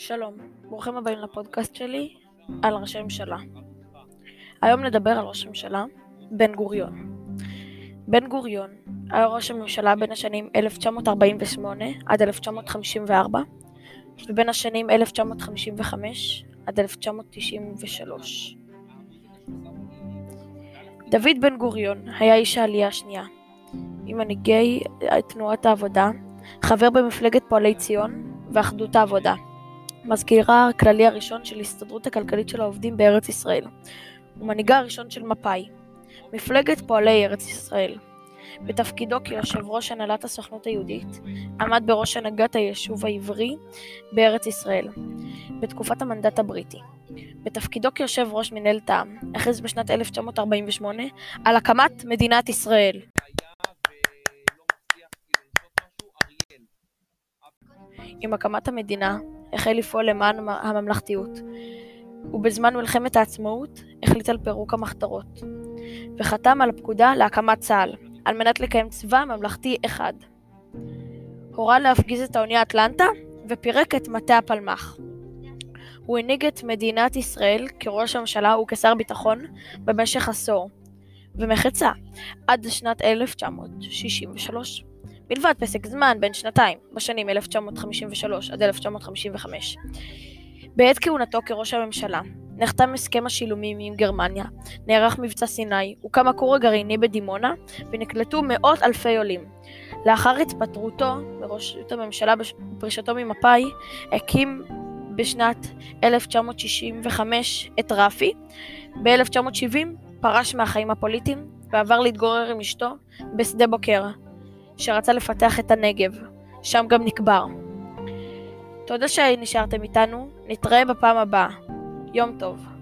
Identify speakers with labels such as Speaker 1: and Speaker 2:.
Speaker 1: שלום, ברוכים הבאים לפודקאסט שלי על ראשי ממשלה. היום נדבר על ראש הממשלה בן גוריון. בן גוריון היה ראש הממשלה בין השנים 1948 עד 1954 ובין השנים 1955 עד 1993. דוד בן גוריון היה איש העלייה השנייה, ממנהיגי תנועת העבודה, חבר במפלגת פועלי ציון ואחדות העבודה. מזכירה הכללי הראשון של הסתדרות הכלכלית של העובדים בארץ ישראל, ומנהיגה הראשון של מפא"י, מפלגת פועלי ארץ ישראל. בתפקידו כיושב ראש הנהלת הסוכנות היהודית, עמד בראש הנהגת היישוב העברי בארץ ישראל, בתקופת המנדט הבריטי. בתפקידו כיושב ראש מנהלת העם, הכריז בשנת 1948 על הקמת מדינת ישראל. עם הקמת המדינה החל לפעול למען הממלכתיות, ובזמן מלחמת העצמאות החליט על פירוק המחתרות, וחתם על הפקודה להקמת צה"ל, על מנת לקיים צבא ממלכתי אחד. הורה להפגיז את האונייה אטלנטה, ופירק את מטה הפלמ"ח. הוא הנהיג את מדינת ישראל כראש הממשלה וכשר ביטחון במשך עשור, ומחצה עד שנת 1963. מלבד פסק זמן בין שנתיים, בשנים 1953 עד 1955. בעת כהונתו כראש הממשלה, נחתם הסכם השילומים עם גרמניה, נערך מבצע סיני, הוקם הכור הגרעיני בדימונה, ונקלטו מאות אלפי עולים. לאחר התפטרותו מראשות הממשלה ופרישתו ממפא"י, הקים בשנת 1965 את רפי. ב-1970 פרש מהחיים הפוליטיים ועבר להתגורר עם אשתו בשדה בוקר, שרצה לפתח את הנגב, שם גם נקבר. תודה שנשארתם איתנו, נתראה בפעם הבאה. יום טוב.